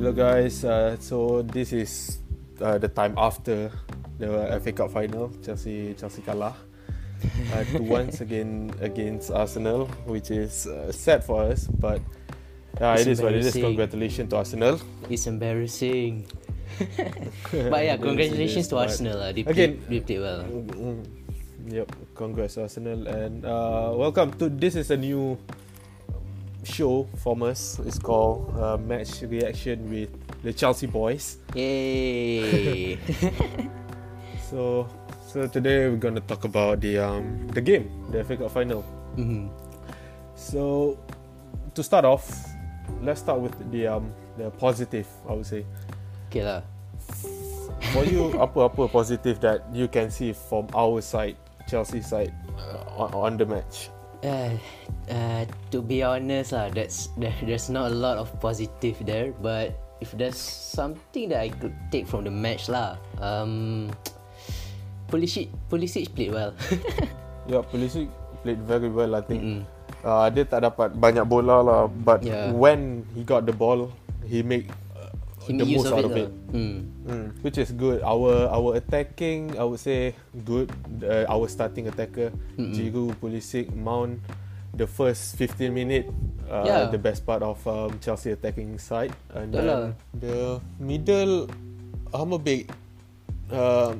Hello guys, uh, so this is uh, the time after the FA Cup final. Chelsea Chelsea kalah uh, to once again against Arsenal, which is uh, sad for us, but uh, It's it is what it is. Congratulations to Arsenal. It's embarrassing. but yeah, congratulations to Arsenal. lah. They Again- played, they played well. Mm, Yep, congrats Arsenal and uh, welcome to this is a new show from us. It's called uh, Match Reaction with the Chelsea Boys. Yay! So so today we're gonna talk about the um the game, the FA Cup final. Mhm. So to start off, let's start with the um the positive. I would say Okay lah. for you, apa-apa positive that you can see from our side, Chelsea side, uh, on, on the match. Uh, uh, to be honest lah, that's there, there's not a lot of positive there. But if there's something that I could take from the match lah, um, Pulisic Pulisic played well. Yeah, Pulisic played very well. I think Mm-mm. uh, dia tak dapat banyak bola lah, but Yeah. when he got the ball, he make He the most of out it of it. lah. Mm. Mm, which is good. Our our attacking, I would say, good. Uh, our starting attacker, Mm-mm. Giroud, Pulisic, Mount. The first 15 minute, uh, Yeah. the best part of um, Chelsea attacking side, and Betul then lah. the middle, I'm a big uh,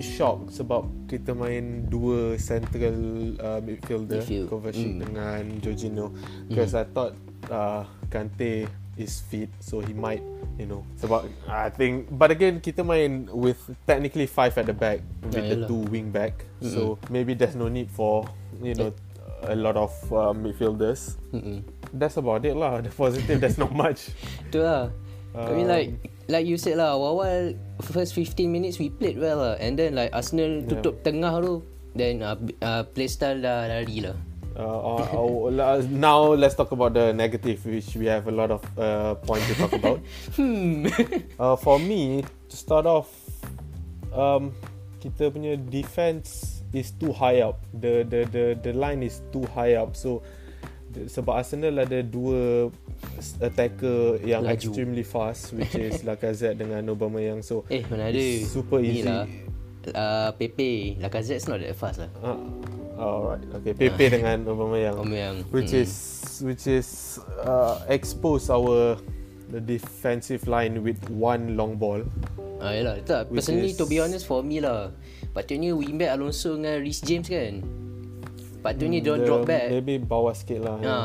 shock sebab kita main dua central uh, midfielder, Midfield. Kovacic Mm. dengan Jorginho, because I thought uh, Kante is fit, so he might you know sebab I think but again kita main with technically five at the back with Yeah, the yalah. two wing back so maybe there's no need for you know a lot of uh, midfielders Mm-mm. that's about it lah the positive there's not much Tu lah. I mean Um, like like you said lah, awal first 15 minutes we played well lah, and then like Arsenal Yeah. tutup tengah tu, then uh, uh, play style dah lari lah. Uh, uh, uh, la- now let's talk about the negative which we have a lot of uh, points to talk about Hmm. uh, for me to start off um, kita punya defense is too high up the the the the line is too high up so the, sebab Arsenal ada dua attacker yang Laju. extremely fast which is Lacazette dengan Aubameyang so eh mana ada? super Ni easy lah. Uh, Pepe, Lacazette's not that fast lah. uh, alright okay Pepe dengan Aubameyang Om yang which is which is uh, expose our the defensive line with one long ball Ah yalah, tak Which personally is- to be honest for me lah. Patutnya wingback Alonso dengan Reece James kan. Patutnya don't The- drop back. maybe bawah sikit lah Ha.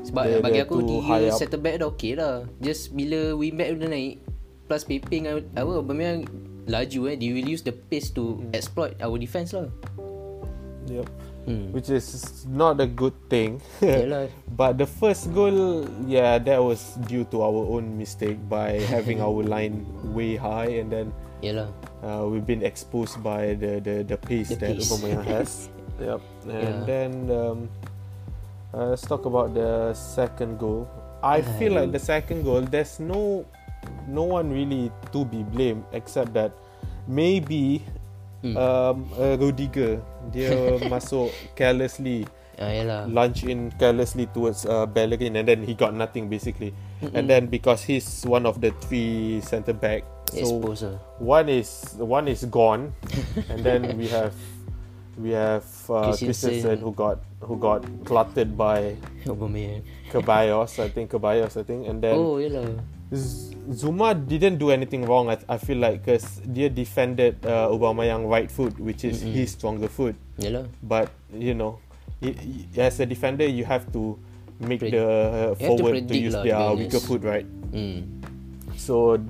Sebab Dia- bagi dia aku tiga up. settle back dah okey lah. Just bila wingback dah naik plus Pepe dengan apa Aubameyang laju eh they will use the pace to Hmm. exploit our defense lah. Yep. Hmm. Which is not a good thing. But the first goal, yeah, that was due to our own mistake by having our line way high, and then Yalah. uh, we've been exposed by the the, the pace The that. Aubameyang has. yep. And Yeah. then um, uh, let's talk about the second goal. I feel like the second goal, there's no no one really to be blamed except that maybe Hmm. um, uh, Rudiger dia masuk carelessly Ah yalah. launch in carelessly towards uh, Bellerin and then he got nothing basically and then because he's one of the three centre back so one is one is gone and then we have we have uh, Christensen. Christensen who got who got cluttered by Aubameyang. Kebayos I think Kebayos I think and then Oh yalah. Zuma didn't do anything wrong. I, I feel like because dia defended uh, Aubameyang right foot, which is his stronger foot. Yalah. But you know, i i as a defender, you have to make Pred- the uh, have to forward to, use lah, their weaker foot, right? Hmm. So,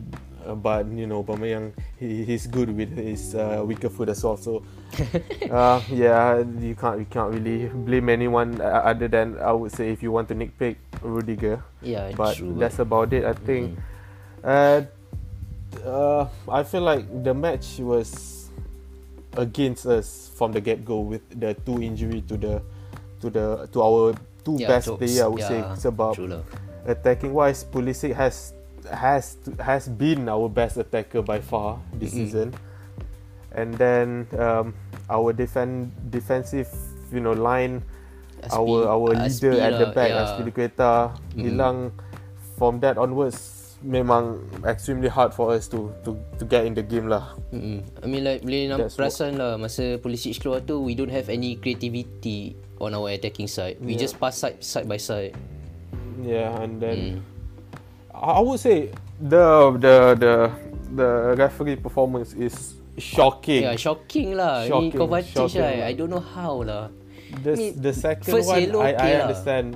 uh, but you know, Aubameyang he, he's good with his uh, weaker foot as well. So, uh, yeah, you can't you can't really blame anyone uh, other than I would say if you want to nitpick Rudiger Yeah, but true. that's about it. I think. Mm. Uh, uh, I feel like the match was against us from the get go with the two injury to the to the to our two Yeah, best player. I would say Yeah, sebab True lah. attacking wise, Pulisic has has to, has been our best attacker by far this Mm-mm. season. And then um, our defend defensive, you know, line, Aspi- our our leader Aspi at the lah, back, yeah. Aspilicueta, Mm. hilang. From that onwards, memang extremely hard for us to to to get in the game lah. Mm-mm. I mean like boleh nampak perasan lah masa Pulisic keluar tu we don't have any creativity on our attacking side. We Yeah. just pass side side by side. Yeah, and then Mm. I would say the the the the referee performance is shocking. Yeah, shocking lah. Shocking, Ni Kovacic shocking lah. I don't know how lah. the ni the second first one yellow I, okay I lah. understand.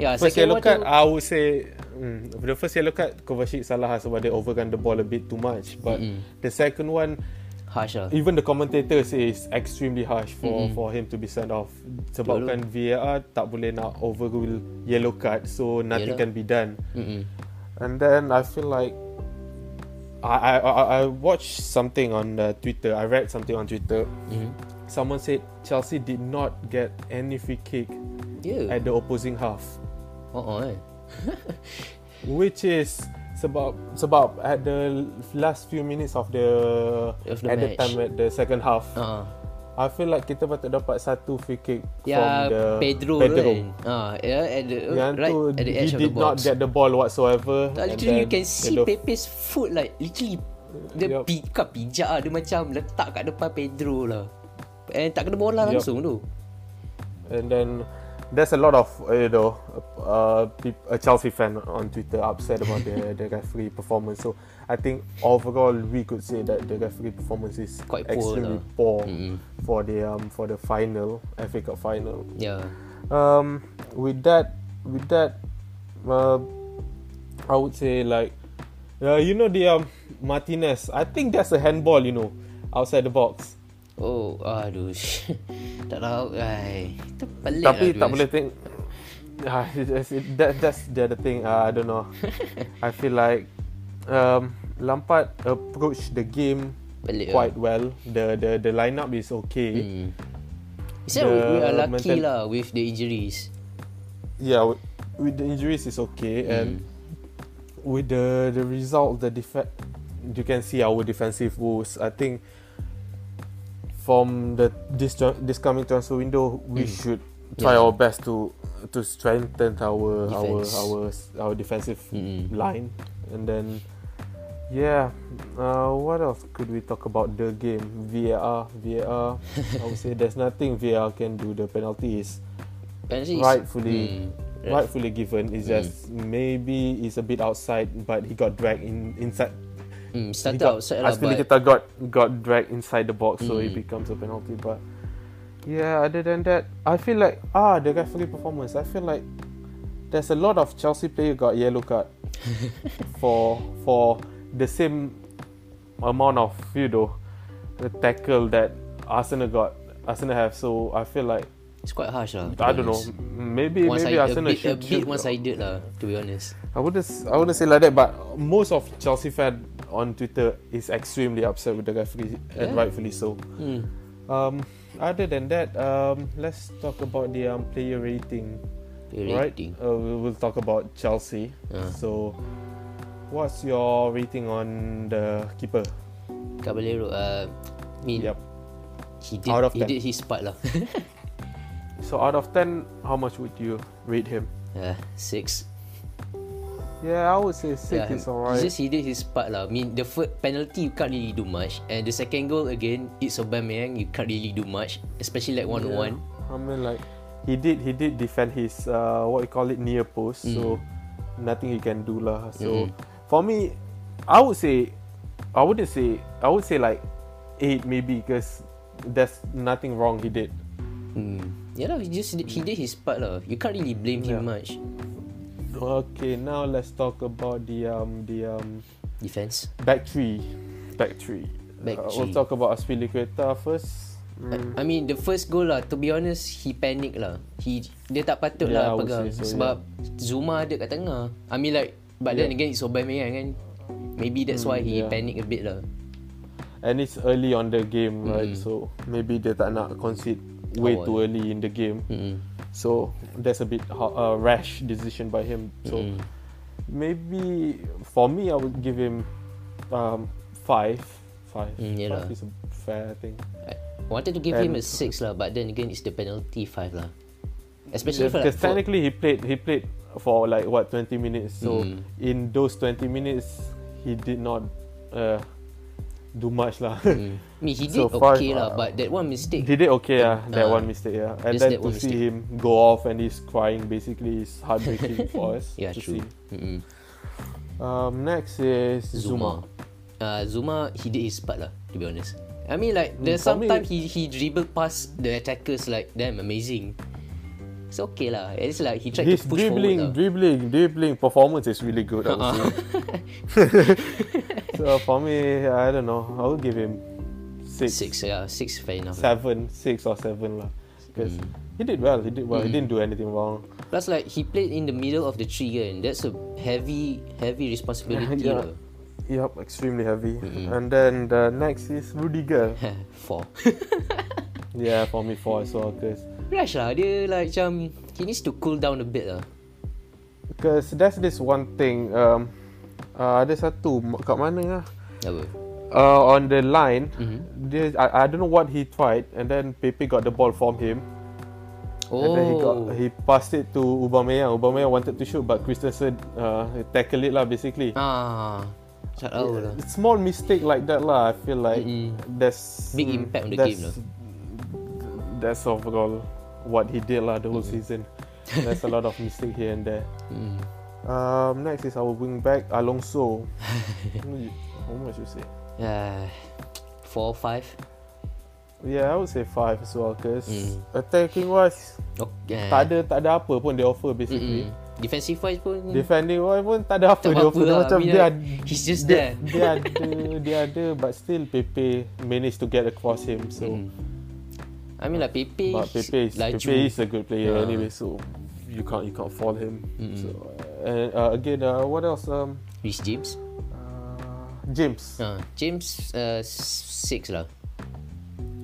Yeah, First second yellow card tu, I would say mm, the first yellow card Kovacic salah lah sebab dia overrun the ball a bit too much but Mm-mm. the second one harsh lah. even the commentator says extremely harsh for Mm-mm. for him to be sent off sebabkan VAR tak boleh nak overrule yellow card so nothing Yalah. can be done Mm-mm. and then I feel like I I I, watched something on uh, Twitter I read something on Twitter Mhm. someone said Chelsea did not get any free kick Yeah. at the opposing half Oh, eh. which is sebab sebab at the last few minutes of the, Of the at the match. time at the second half Ah. I feel like kita patut dapat satu free kick Ya, from the Pedro, Pedro. kan. Ah, yeah, at the Yang right tu at the he edge of did the not box. get the ball whatsoever. Tak, and literally you can see the- Pepe's foot like literally dia Yup. pi, bukan pijak lah dia macam letak kat depan Pedro lah. Eh tak kena bola Yup. langsung tu. And then there's a lot of uh, you know uh, a Chelsea fan on Twitter upset about the the referee performance. So I think overall we could say that the referee performance is Quite poor extremely lah. poor Mm-mm. for the um for the final FA Cup final. Yeah. Um, with that, with that, uh, I would say like, uh, you know the um, Martinez. I think that's a handball. You know, outside the box. Oh, aduh. tak tahu. Ai, itu pelik Tapi lah, tak boleh think. Ah, that that's the other thing. Uh, I don't know. I feel like um, Lampard approached the game Pelik quite well. The the the lineup is okay. Hmm. So The we are lucky mental- lah with the injuries. yeah with, with the injuries is okay and with the the result the def- you can see our defensive woes i think from the this this coming transfer window we Mm. should try Yeah. our best to to strengthen our Defense. our our our defensive Mm-mm. line and then yeah uh, what else could we talk about the game? VAR VAR I would say there's nothing VAR can do. The penalty is Penalty rightfully Hmm. rightfully given. It's just maybe it's a bit outside but he got dragged in inside. Hmm, started got, outside lah but got got dragged inside the box so it Mm. becomes a penalty but yeah other than that I feel like ah the referee performance I feel like there's a lot of Chelsea player got yellow card for for the same amount of you know the tackle that Arsenal got Arsenal have so I feel like it's quite harsh lah. I don't know maybe One maybe side, Arsenal a bit, should, a bit should one-sided lah to be honest. I wouldn't I wouldn't say like that, but most of Chelsea fan on Twitter is extremely upset with the referee, and rightfully so. Hmm. Um, other than that, um, let's talk about the um, player rating. Right? Uh, we will talk about Chelsea. Ah. So, what's your rating on the keeper? Caballero uh, I mean Yep. he did Out of he 10. did his part lah. So, out of ten, how much would you rate him? uh, six. Yeah, I would say six Yeah, is alright. just he did his part lah. I mean the first penalty you can't really do much, and the second goal again it's Aubameyang you can't really do much, especially like one on one. I mean, like he did he did defend his uh, what you call it near post, so nothing he can do lah. So Mm. for me, I would say, I wouldn't say, I would say like eight maybe because there's nothing wrong he did. Hmm. Yeah he just he did his part lah. You can't really blame him Yeah. much. Okay, now let's talk about the um the um Defense. back three, back three. Back Uh, we'll three. talk about Aspilicueta first. Mm. I, mean the first goal lah to be honest he panic lah. He dia tak patut Yeah, lah pegang so, sebab Zuma ada kat tengah. I mean like but then Yeah. again it's Aubameyang kan. Maybe that's why Hmm, he yeah. panic a bit lah. And it's early on the game, right? Mm. So maybe dia tak nak concede way Awal. too early in the game. Hmm. So that's a bit uh, rash decision by him. So Mm. maybe for me, I would give him um, five. Five. Mm, yeah five lah. is a fair thing. I wanted to give him a six lah, but then again it's the penalty five lah. Especially for, Because for technically he played he played for like what 20 minutes. So Mm. in those 20 minutes, he did not uh, do much lah. Mm. I mean, he did So far, okay lah, uh, but that one mistake. he did okay, yeah. That Uh, one mistake, yeah. And then to see mistake. him go off and he's crying, basically, is heartbreaking for us. yeah, to true. See. Um, next is Zuma. Zuma. Uh, Zuma, he did his part lah, to be honest. I mean, like, there's sometimes he, he dribbled past the attackers like, damn, amazing. It's okay lah. Least like he tried His to push dribbling, forward lah. dribbling, dribbling performance is really good. I would Uh-uh. say. so for me, I don't know. I would give him six, Six, yeah, six fair enough. seven, six or seven lah. Because Mm. he did well. He did well. He didn't do anything wrong. Plus, like he played in the middle of the tree, and that's a heavy, heavy responsibility. Yeah. lah. Yep, extremely heavy. And then the next is Rudiger. Four. yeah, for me four as well. Because Rush lah, dia like macam he needs to cool down a bit lah. because that's this one thing. Um, uh, ada satu kat mana lah? Apa? Uh, on the line, Mhm. dia, I, I don't know what he tried, and then Pepe got the ball from him. Oh. And then he got he passed it to Aubameyang. Aubameyang wanted to shoot, but Christensen uh, tackle it lah basically. Ah, tak tahu lah. Small mistake like that lah. I feel like Mm-mm. that's Big mm, impact on the game lah. That's overall what he did lah the whole season. There's a lot of mistake here and there. Mm. Um, next is our wing back Alonso. How much you say? Yeah, four, five. Yeah, I would say five as well. Cause Mm. attacking wise, Okay. tak ada tak ada apa pun dia offer basically. Mm-mm. Defensive wise pun. Defending wise pun tak ada apa Tak dia apa. Dia lah, macam I mean dia, like, he's just dia, there. dia ada dia ada but still Pepe managed to get across him. So Mm. I mean like Pepe. but Pepe is, laju. Pepe is a good player Yeah. anyway. So you can't you can't fault him. Mm-mm. So uh, and uh, again, uh, what else? Um, Rhys James. uh, James. Ah, James uh, six lah.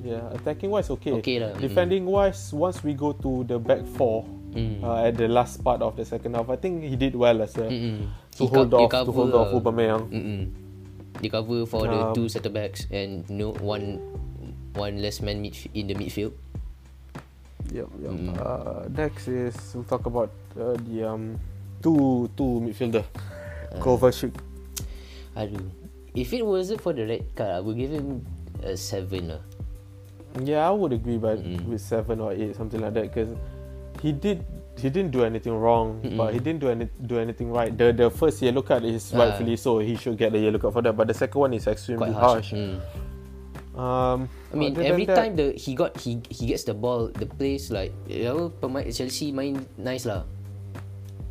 Yeah, attacking wise okay. Okay lah. Mm. Defending wise, once we go to the back four Mm. uh, at the last part of the second half, I think he did well as well Mm-mm. to He hold co- he off to cover hold off lah. Aubameyang. Mm-mm. They cover for the Um, two centre backs and no one one less man midf- in the midfield. Yep, yep. Mm. Uh, next is we'll talk about uh, the um two two midfielder, Uh. Kovacic. Aduh. If it wasn't for the red card, I would give him a seven lah. Yeah, I would agree, but Mm-mm. with seven or eight, something like that, because he did he didn't do anything wrong, but he didn't do any do anything right. The the first yellow card is Ah. rightfully so. He should get the yellow card for that. But the second one is extremely Quite harsh. harsh. Mm. Um, I mean, every that- time the he got he he gets the ball, the place like you know, pemain Chelsea main nice lah.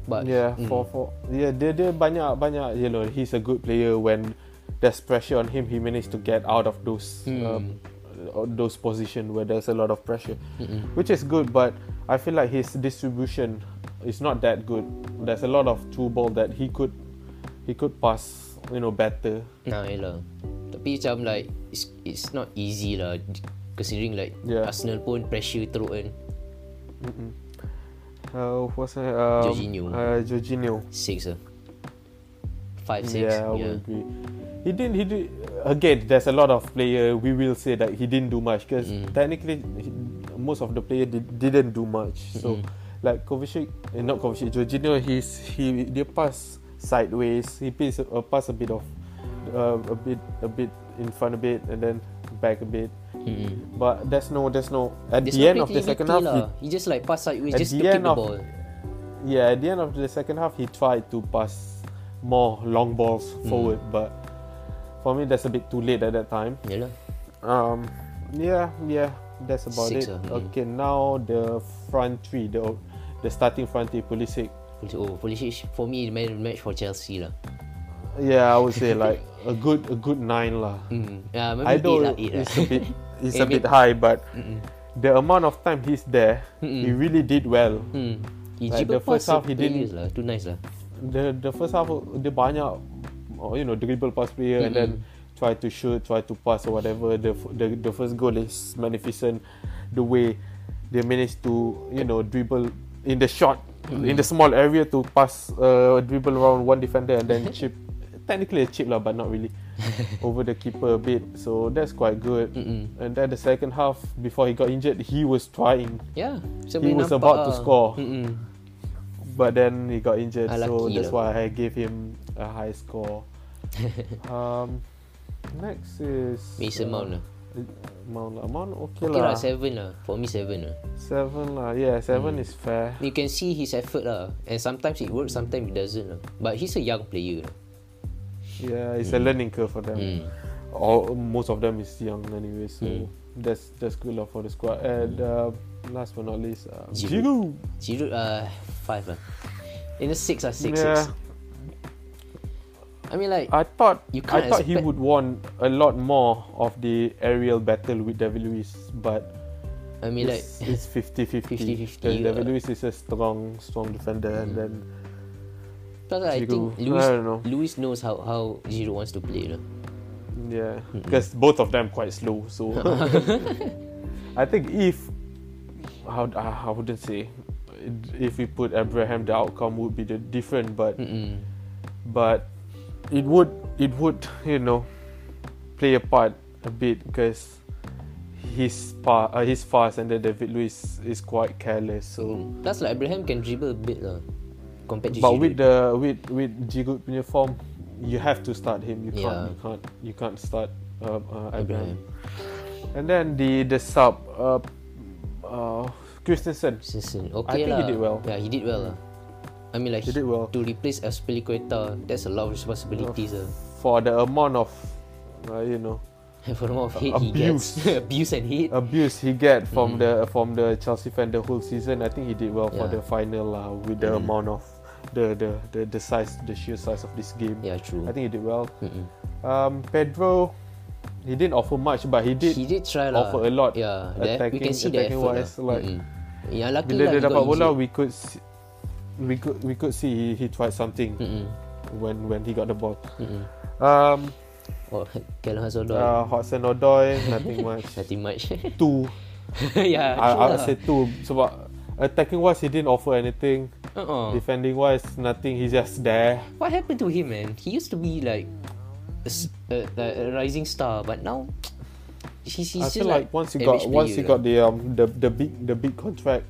But Yeah, mm, for for yeah, dia dia banyak banyak you know he's a good player when there's pressure on him he managed to get out of those um, uh, those position where there's a lot of pressure, Mm-mm. which is good. But I feel like his distribution is not that good. There's a lot of through ball that he could he could pass you know better. Nah, yelah. Tapi macam like it's, it's not easy lah considering like Yeah. Arsenal pun pressure teruk kan. Mm-mm. Uh, what's that? Um, Jorginho. Uh, Jorginho. Six lah. Five, six. Yeah, I would agree. He didn't. He did. Again, there's a lot of player. We will say that he didn't do much because Mm. technically, he, most of the player did, didn't do much. So, Mm-mm. like Kovacic, eh, not Kovacic, Jorginho, he's he dia pass sideways. He pass uh, pass a bit of, uh, a bit a bit in front a bit and then back a bit. Mm-mm. But there's no there's no at There's the no end of the second half. He. He just like pass sideways just the the of- ball. yeah, at the end of the second half, he tried to pass more long balls Mm. forward, but for me, that's a bit too late at that time. Yalah. Um, yeah, yeah, that's about Six it. mm. Okay, now the front three, the the starting front three, Pulisic. Oh, Pulisic for me man of match for Chelsea lah. Yeah, I would say like a good a good nine lah. Mm. Yeah, maybe I know eight lah. it's a bit it's a bit high, but Mm-mm. the amount of time he's there, he Mm-mm. really did well. Hmm. He Like, the first half, he didn't- lah. Too nice lah. The the first half dia banyak, you know, dribble pass player and then try to shoot, try to pass or whatever. The the the first goal is magnificent. The way they managed to you know dribble in the short in the small area to pass uh, dribble around one defender and then chip. Technically a chip lah, but not really over the keeper a bit. So that's quite good. Mm-mm. And then the second half, before he got injured, he was trying. Yeah. So He was about to lah. score. Mm-mm. But then he got injured, so that's why I gave him a high score. um, next is Mason Mount lah. Mount lah. Mount okay, Okay lah. lah, seven lah. For me, seven lah. Seven lah. Yeah, seven is fair. You can see his effort lah. And sometimes it works, sometimes it doesn't lah. But he's a young player lah. Yeah, it's a learning curve for them. Mm. All most of them is young anyway, so Mm. that's that's good lah for the squad. And uh, last but not least, uh, Giroud. Giroud. Uh, five lah. In the six lah, six, Yeah. six. I mean like, I thought You I thought he would want a lot more of the aerial battle with David Luiz, but I mean like, it's, it's 50-50. 50-50, David uh, Luiz is a strong, strong defender, and then plus I think Luis, I know. Luis knows how how Giroud wants to play lah. yeah, because both of them quite slow. So I think if how I wouldn't say if we put Abraham, the outcome would be the different, but Mm-mm. but it would it would you know play a part a bit because he's pa- uh, he's fast and then David Luiz is quite careless. So, Plus like Abraham can dribble a bit lah. Compared to but Giroud. with the with with Giroud punya form, you have to start him. You can't Yeah. you can't you can't start uh, uh, Abraham. Abraham. And then the the sub uh, uh, Christensen. Simpson. Okay think lah. he did well. Yeah, he did well lah. I mean like He did well. to replace Aspilicueta, that's a lot of responsibilities lah. for the amount of uh, you know For the amount of hate Abuse. he gets, abuse and hate. abuse he get from the from the Chelsea fan the whole season. I think he did well for Yeah. the final uh, with the amount of the, the the the size the sheer size of this game. yeah, true. I think he did well. Mm-mm. Um, Pedro, he didn't offer much, but he did. he did try lah. offer a lot Yeah, that, we attacking- can see the attacking effort wise, lah. like, Mm-mm. Yang lucky bila lah dia dapat bola, we could see, we could we could see he, he tried something Mm-mm. when when he got the ball. Mm-mm. Um, Oh, Callum Hudson-Odoi. uh, Hudson Odoi, nothing much. Nothing much. Two, yeah, I, I would lah. say two. Sebab attacking wise, he didn't offer anything. Uh-uh. Defending wise, nothing. He's just there. What happened to him, man? He used to be like a, a- rising star, but now he's, he's I feel like, once he got once he got the um the the big the big contract,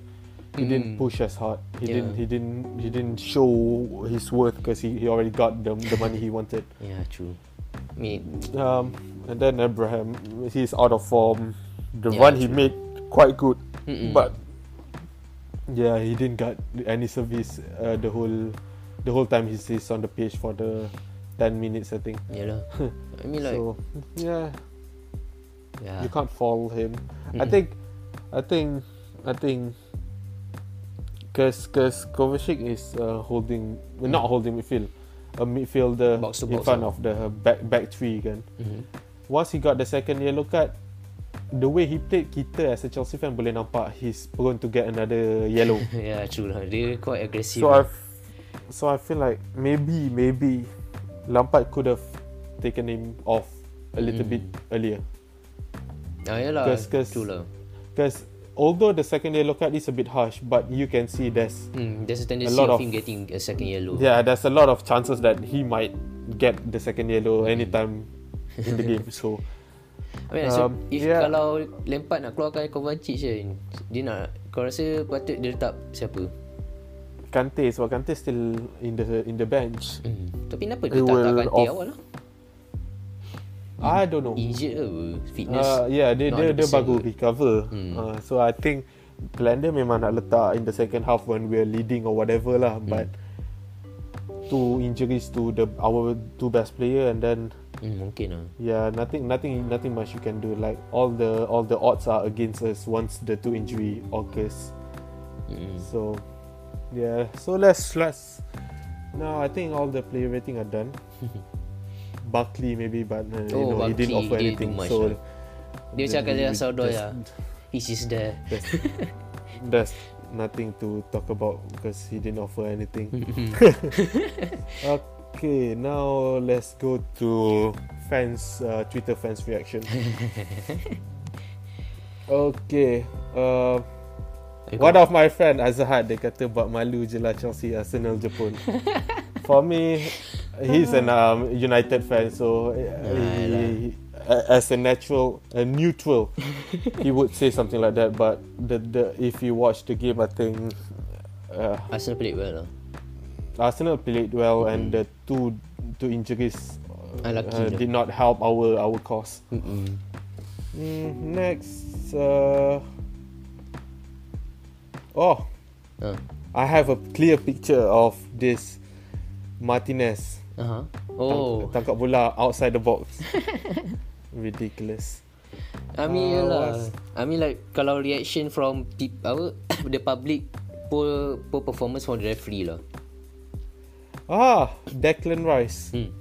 he didn't Mm. push as hard. He Yeah. didn't he didn't he didn't show his worth because he, he already got the the money he wanted. Yeah, true. I mean, Um, and then Abraham, he's out of form. The Yeah, run he true. made quite good, Mm-mm. but yeah, he didn't get any service uh, the whole the whole time he's, he's on the pitch for the ten minutes I think. yeah lah. I mean like, so yeah, yeah. you can't fault him. I Mm-mm. think, I think, I think, because because Kovacic is uh, holding, well, not holding midfield, a midfielder Box to in box front lah. of the back back three kan. Mhm. Once he got the second yellow card, the way he played, kita as a Chelsea fan boleh nampak he's going to get another yellow. yeah, true lah. Dia quite aggressive. so lah. I, so I feel like maybe maybe Lampard could have taken him off a little Mm. bit earlier. Ah, yeah lah. 'Cause- 'cause- lah. Because although the second yellow card is a bit harsh, but you can see there's Mm, there's a tendency lot of, of- him getting a second yellow. yeah, there's a lot of chances that he might get the second yellow anytime in the game. So I mean, so Um, if yeah. kalau Lampard nak keluarkan Kovacic kan, dia nak, kau rasa patut dia letak siapa? Kante, sebab Kante still in the in the bench. Hmm. Tapi kenapa dia tak letak Kante off- awal lah? I don't know. Injured ke? Fitness? Uh, yeah, dia dia, dia 100% bagus kot. recover. Hmm. Uh, so I think plan dia memang nak letak in the second half when we're leading or whatever lah. Hmm. But two injuries to the our two best player and then Hmm, mungkin lah. yeah, nothing nothing nothing much you can do. Like all the all the odds are against us once the two injury occurs. Hmm. So yeah, so let's let's. No, I think all the player rating are done. Buckley maybe, but uh, you Oh, know he didn't Buckley offer didn't do anything. much so lah. Dia macam Saudoi just- lah. He's just there. There's, there's nothing to talk about because he didn't offer anything. okay, now let's go to fans, uh, Twitter fans reaction. okay, uh, one of my friend Azhar dia kata buat malu je lah Chelsea Arsenal Jepun. For me, he's an um, United fan, so uh, he, a- as a natural, a neutral, he would say something like that. But the the if you watch the game, I think uh, Arsenal played well lah. Arsenal played well and the two two injuries Unlucky uh, did not help our our cause. Mm-mm. Mm, next, uh, oh, Uh. I have a clear picture of this Martinez Uh-huh. tang- Oh, tangkap bola outside the box. Ridiculous. I mean Uh, lah. was- I mean like kalau reaction from peop- apa the public poor poor performance from the referee lah. Ah, Declan Rice Hmm.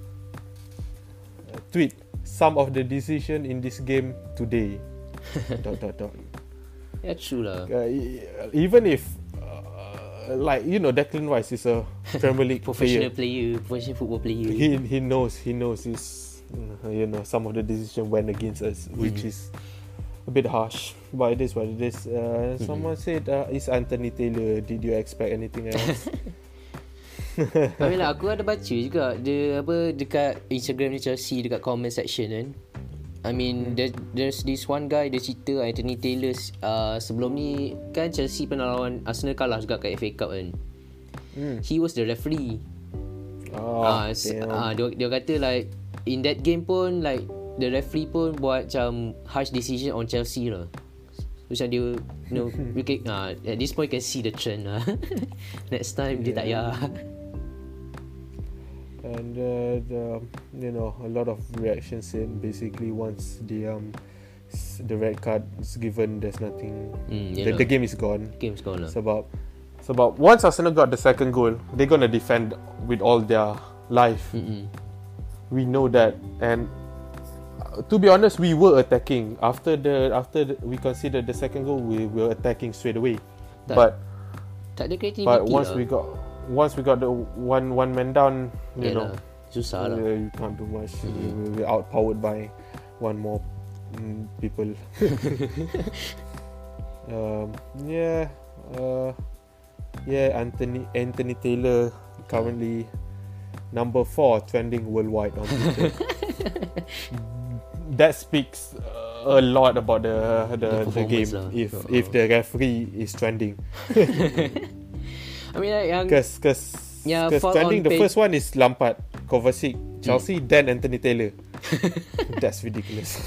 uh, tweet some of the decision in this game today. dot dot dot. Yeah, true lah. Uh, e- even if uh, like you know Declan Rice is a Premier League Professional player. player, professional football player. He he knows he knows his you know some of the decision went against us, which is a bit harsh. But it is what it is. Uh, Someone said, uh, "Is Anthony Taylor? Did you expect anything else?" I mean lah, aku ada baca juga dia apa dekat Instagram ni Chelsea dekat comment section kan. I mean there, there's this one guy dia cerita Anthony Taylor uh, sebelum ni kan Chelsea pernah lawan Arsenal kalah juga kat FA Cup kan. Hmm. He was the referee. oh, Ah, uh, uh, dia, dia kata like in that game pun like the referee pun buat macam harsh decision on Chelsea lah. Macam dia you know we can, uh, at this point you can see the trend lah. Next time dia tak payah. And uh, the, you know a lot of reactions in basically once the um the red card is given there's nothing. Hmm, the, the game is gone. Game's gone lah. sebab sebab once Arsenal got the second goal they're gonna defend with all their life. Mm-mm. we know that. And uh, to be honest we were attacking. After the after the, we considered the second goal we were attacking straight away. Tak- but Tak ada creativity but once lah. we got once we got the one one man down you know Yalah, Susah lah. Yeah, you can't do much. We- We're outpowered by one more mm, people. um, yeah, uh, yeah. Anthony Anthony Taylor currently number four trending worldwide on Twitter. that speaks uh, a lot about the the, The the, game. lah. If Uh-uh. if the referee is trending, I mean like yang because because Yeah, trending on the page- first one is Lampard, Kovacic, Chelsea, then Anthony Taylor. That's ridiculous.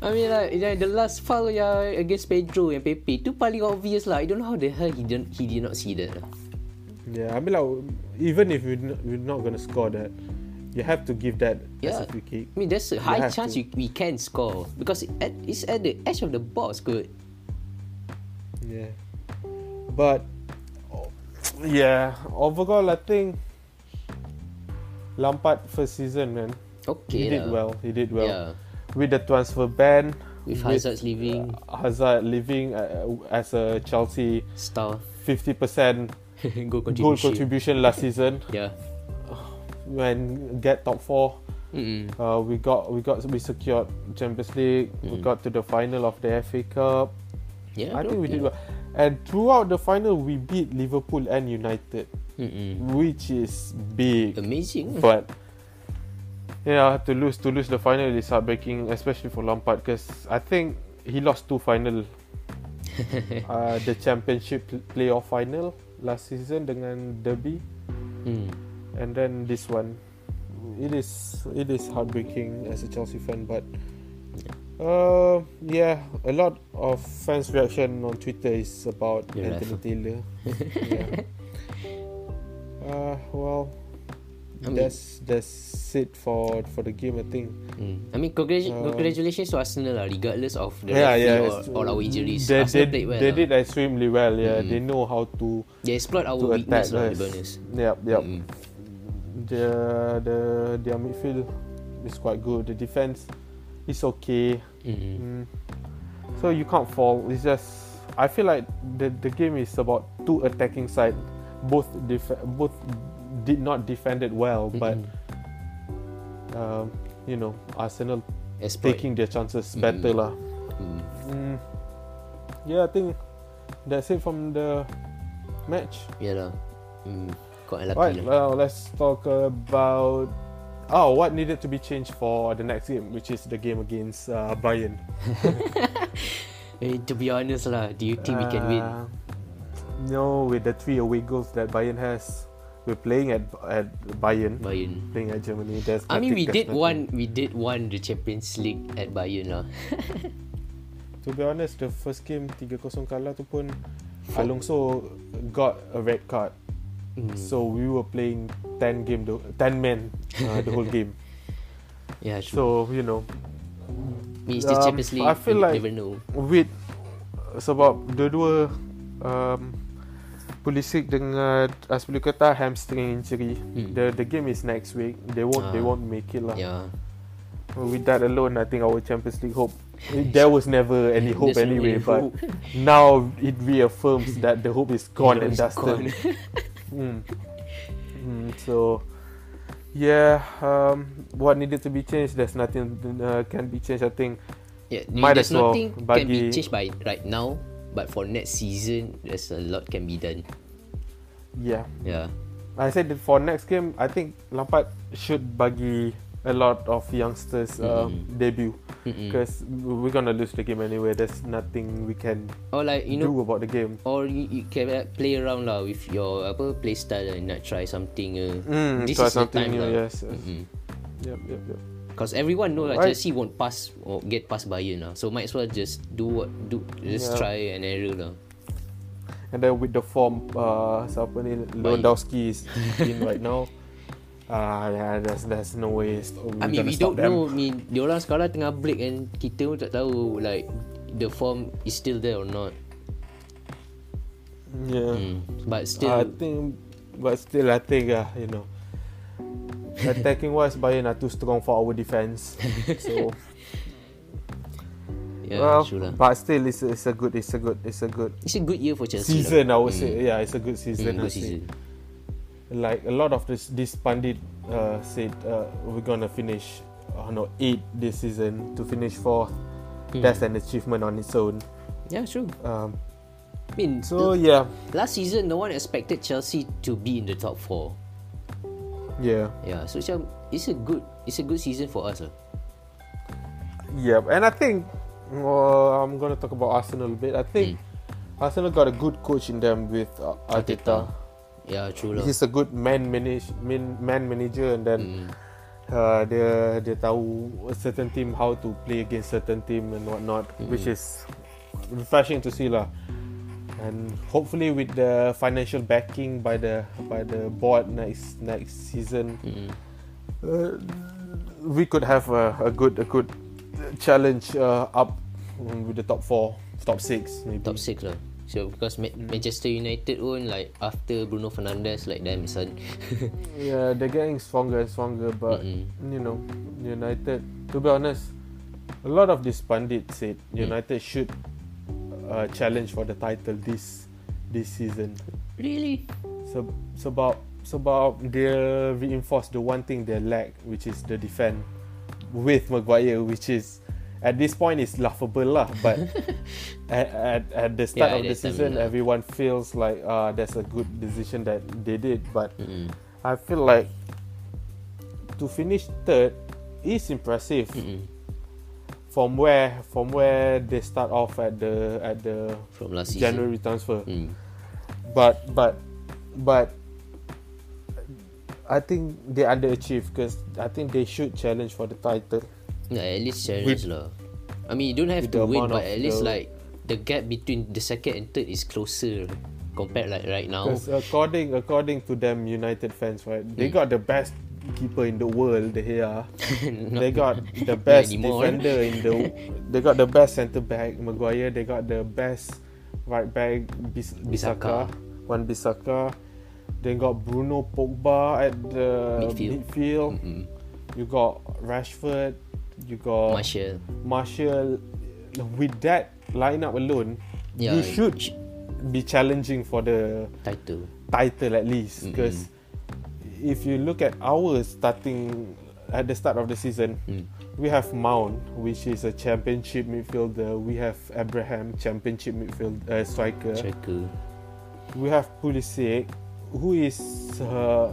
I mean like yang the last foul yang against Pedro and Pepe tu paling obvious lah. I don't know how the hell he didn't he did not see that lah. yeah, I mean like even if we're not, we're not gonna score that, you have to give that as Yeah. a free kick. I mean there's a high chance to. we, we can score because at, it's at the edge of the box good. Yeah, but yeah, overall I think Lampard first season man, Okay he did lah. well. He did well Yeah. with the transfer ban. With Hazard's leaving, Hazard leaving uh, as a Chelsea star, 50% goal contribution. goal contribution last season Yeah. when get top four. Mm-mm. Uh, we got we got we secured Champions League. We Mm. got to the final of the FA Cup. Yeah. I think we did yeah. well. And throughout the final, we beat Liverpool and United, Mm-mm. which is big. Amazing. But yeah, to lose to lose the final is heartbreaking, especially for Lampard, because I think he lost two final. uh, the Championship playoff final last season dengan Derby, mm. and then this one. It is it is heartbreaking as a Chelsea fan, but uh, yeah, a lot of fans' reaction on Twitter is about The Anthony. Taylor. yeah. Uh, well, I mean- that's that's it for for the game. I think. Mm. I mean, Um, congratulations to Arsenal lah, regardless of the yeah, yeah. or, or our injuries. They, Arsenal they, played well. they lah. did extremely well. Yeah, Mm. they know how to They exploit our to weakness attack lah, honest. Yep, yep. Mm-mm. The the their midfield is quite good. The defense is okay. Mm-mm. Mm. So you can't fall. It's just I feel like the the game is about two attacking side. Both def- both did not defend it well, but Mm-mm. um, you know Arsenal Exploit. taking their chances Mm. better lah. Mm. Yeah, I think that's it from the match. Yeah lah. Mm. Quite unlucky Right, lah. well, let's talk about oh what needed to be changed for the next game, which is the game against uh, Bayern. Eh, to be honest lah, do you think we can win? Uh, know, with the three away goals that Bayern has, we're playing at at Bayern, Bayern. playing at Germany. There's I mean, we did nothing. one. We did one the Champions League at Bayern lah. To be honest, the first game 3-0 kalah tu pun Alonso got a red card. Mm. So we were playing 10 game the 10 men uh, the whole game. yeah, true. So, you know, it's the um, Champions League. I feel you like- never know. with sebab dua-dua um, Pulisic dengan Aspilicueta hamstring injury. Hmm. The the game is next week. They won't they Ah. won't make it lah. Yeah. With that alone, I think our Champions League hope there was never any hope There's anyway. any but hope. now it reaffirms that the hope is gone and dusted. Mm. Mm, so yeah, um, what needed to be changed? There's nothing uh, can be changed. I think Yeah, Might there's well nothing can be bagi- changed by right now, but for next season, there's a lot can be done. yeah. Yeah. I said that for next game, I think Lampard should bagi a lot of youngsters uh, Mm. debut because we're gonna lose the game anyway. There's nothing we can Or like you know, do about the game. or you, you can like, play around lah with your apa play style and try something. Uh. Mm, this try is the something time new. lah. Yes, yes. Mm-mm. Yep, yep, yep. Because everyone know that Right. Chelsea won't pass or get past Bayern lah. So might as well just do what do just Yeah. try and error lah. And then with the form, uh, siapa ni Lewandowski is in right now. Ah, yeah, there's there's no way. we're I mean we don't know. I mean diorang sekarang tengah break and kita pun tak tahu like the form is still there or not. Yeah. Mm. But still I think, but still, I think, uh, you know, attacking wise, Bayern are too strong for our defense. so, yeah, well, true lah. but still, it's a, it's a good, it's a good, it's a good It's a good year for Chelsea. season. lah. I would Mm. say, yeah, it's a good season. Mm, good season. Like a lot of this, this pundit uh, said uh, we're gonna finish, uh, no, eight this season to finish fourth. Mm. That's an achievement on its own. Yeah, true. Um, I mean, so yeah, last season no one expected Chelsea to be in the top four. yeah. Yeah, so it's a good it's a good season for us. lah. Yeah, and I think uh, I'm gonna talk about Arsenal a bit. I think Arsenal got a good coach in them with uh, Arteta. Yeah, true lah. He's a good man manage man, man manager, and then Mm. uh, dia dia tahu a certain team how to play against certain team and whatnot, which is refreshing to see lah. And hopefully with the financial backing by the by the board next next season, Mm-mm. uh, we could have a, a good a good challenge uh, up with the top four, top six maybe. Top six lah. So because Ma- Manchester United pun like after Bruno Fernandes like damn son. Yeah, they're getting stronger and stronger, but Mm-mm. you know, United. To be honest, a lot of these pundits said Mm. United should uh, challenge for the title this this season. really? So sebab sebab they reinforce the one thing they lack, which is the defense with Maguire, which is at this point it's laughable lah. But at, at at the start Yeah, of the time, season, everyone feels like uh, that's a good decision that they did, but. Mm-mm. I feel like to finish third is impressive Mm-mm. from where from where they start off at the at the From last season. January transfer. Mm. But but but I think they underachieved because I think they should challenge for the title. Yeah, at least challenge lah. I mean, you don't have to win, but at least the- like the gap between the second and third is closer compared like right now. Because according according to them United fans, right, they Hmm. got the best keeper in the world here. Not- they got the best defender in the. They got the best centre back Maguire. They got the best right back Bis- Bisaka, one Bisaka. They got Bruno Pogba at the Midfield. midfield. You got Rashford. You got Martial. Martial. With that lineup alone, Yeah, you should ch- be challenging for the title. title at least because if you look at our starting at the start of the season Mm. we have Mount which is a championship midfielder we have Abraham championship midfield uh, striker Striker. we have Pulisic who is uh,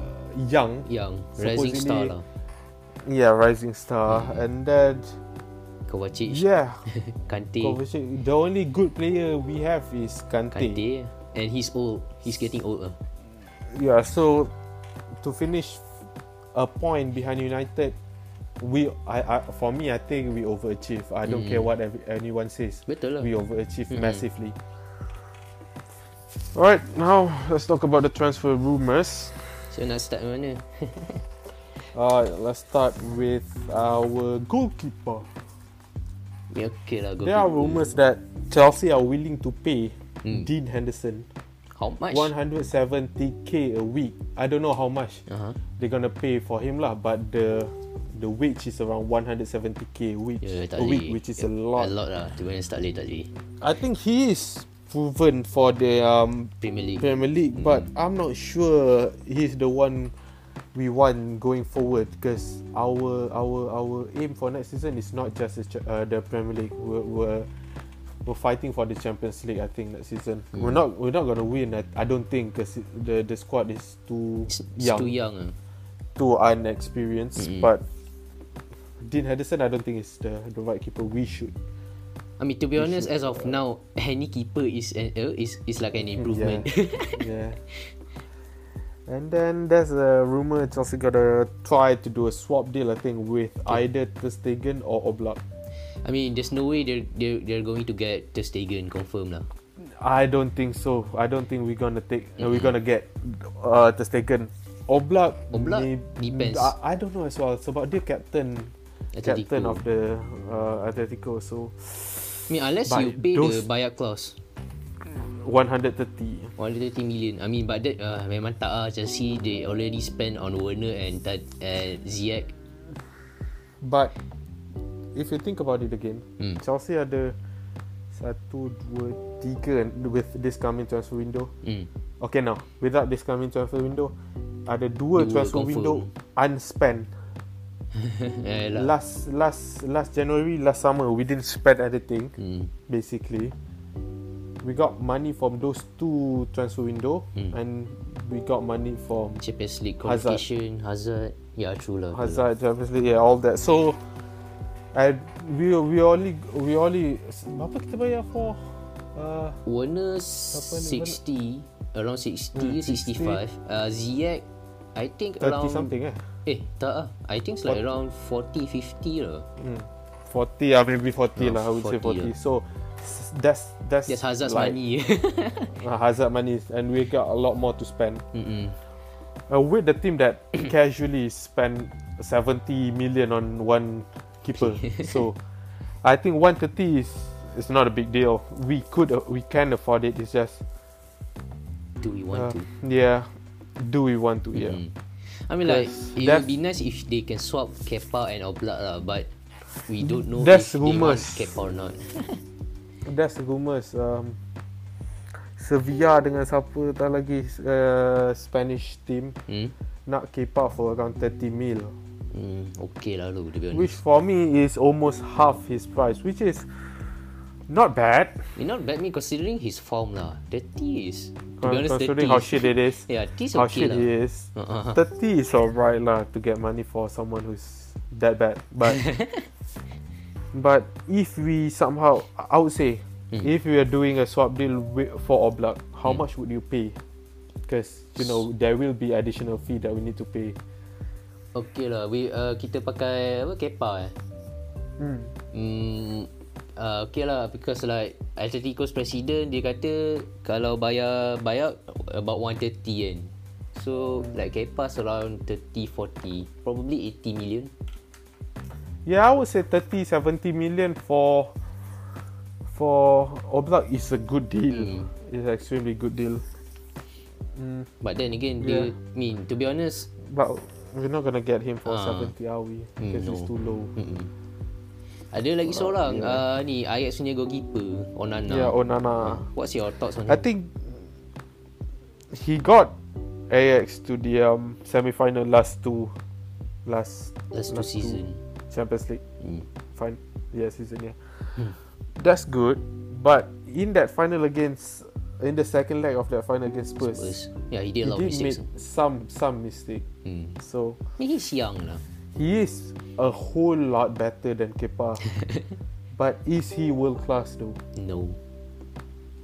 young Young. Rising star lah. Yeah rising star and then Kovacic. yeah Kante. Kovacic, the only good player we have is Kante, Kante. and he's old. He's getting old. Uh. Yeah, so to finish a point behind United, we I, I for me I think we overachieve. I don't care what every, anyone says. Betul lah. We overachieve massively. Alright, now let's talk about the transfer rumors. So nak start mana? Uh, let's start with our goalkeeper. Okay lah. There are rumors that Chelsea are willing to pay Hmm. Dean Henderson How much? 170k a week. I don't know how much Uh-huh. they're gonna pay for him lah, but the the wage is around 170k a week, tak a week, which is Ya, a lot. A lot lah. Tak boleh, tak boleh. I think he is proven for the um, Premier League. Premier League, but I'm not sure he's the one we want going forward because our our our aim for next season is not just the, uh, the Premier League. We're, we're we're fighting for the Champions League. I think next season we're not we're not gonna win. I, I don't think because the the squad is too It's, it's young, too young. ah. too unexperienced. Mm-mm. But Dean Henderson, I don't think is the the right keeper. We should. I mean, to be honest, as of now, any keeper is an, uh, is is like an improvement. yeah. And then there's a rumor Chelsea gonna try to do a swap deal. I think with either Ter Stegen or Oblak. I mean, there's no way they're they're, they're going to get Ter Stegen confirm lah. I don't think so. I don't think we're gonna take. Uh, we're gonna get uh, Ter Stegen. Oblak. Oblak may- depends. I, I don't know as well. It's about the captain, captain Atletico. of the uh, Atletico. So I mean, unless you pay the those- buyout clause. 130. 130 million. I mean, but that uh, memang tak ah Chelsea they already spent on Werner and Tad and Ziyech. But if you think about it again, Hmm. Chelsea ada satu, dua, tiga with this coming transfer window. Hmm. Okay now, without this coming transfer window, ada dua, Dua transfer confirm. window unspent. eh lah. Last last last January, last summer, we didn't spend anything Hmm. basically. We got money from those two transfer window Hmm. and we got money from Champions League Hazard. qualification, Hazard. Yeah, true lah. Hazard, Champions League, yeah, all that. So, and we we only we only berapa kita bayar for? Uh, Werner ni? 60 around 60 Hmm, 65 uh, Ziyech I think 30 around something eh. eh tak ah I think it's like around 40 50 lah Hmm. 40 ah maybe 40 Oh, lah I would say 40 40. So that's that's that's Hazard's like, money uh, Hazard money and we got a lot more to spend. Mm-mm. Uh, with the team that casually spend 70 million on one keeper. so I think 130 is is not a big deal. We could uh, we can afford it. It's just do we want uh, to yeah. Do we want to? Yeah. Mm. I mean like it would be nice if they can swap Kepa and Oblak lah but we don't know That's if they want. Kepa or not That's rumors. Um, Sevilla dengan siapa tak lagi uh, Spanish team hmm? nak Kepa for around 30 mil. Hmm, okay lah lu to be honest Which for me is almost half his price, which is not bad. Eh, not bad me considering his form lah 30 is to be honest 30 considering how shit it is. yeah 30 is how okay shit lah he is. Uh-uh. 30 is alright lah to get money for someone who's that bad. But but if we somehow, I would say, Hmm. if we are doing a swap deal wi- for Oblak, how Hmm. much would you pay? Because you know there will be additional fee that we need to pay. Okay lah we, uh, Kita pakai Apa Kepa eh Hmm. Hmm, uh, okay lah because like Atletico's president dia kata kalau bayar bayar about 130 kan. So like Kepa's around 30 40 probably 80 million. Yeah, I would say 30, 70 million for for Oblak is a good deal. Hmm. It's extremely good deal. Mm, But then again dia mean to be honest but we're not gonna get him for Ah. 70, are we? Because it's no. too low. mm-mm. ada lagi seorang uh, ni Ajax punya goalkeeper Onana. Yeah, Onana. What's your thoughts on I him? think he got Ajax to the um, semi-final last two, last Last two season. Champions League Hmm. fine yeah season yeah. That's good, but in that final against in the second leg of that final against Spurs, Spurs. Yeah, he did a lot of did make mistakes. some some mistake. Hmm. So I mean, he's young lah. he is a whole lot better than Kepa, but is he world class though? No.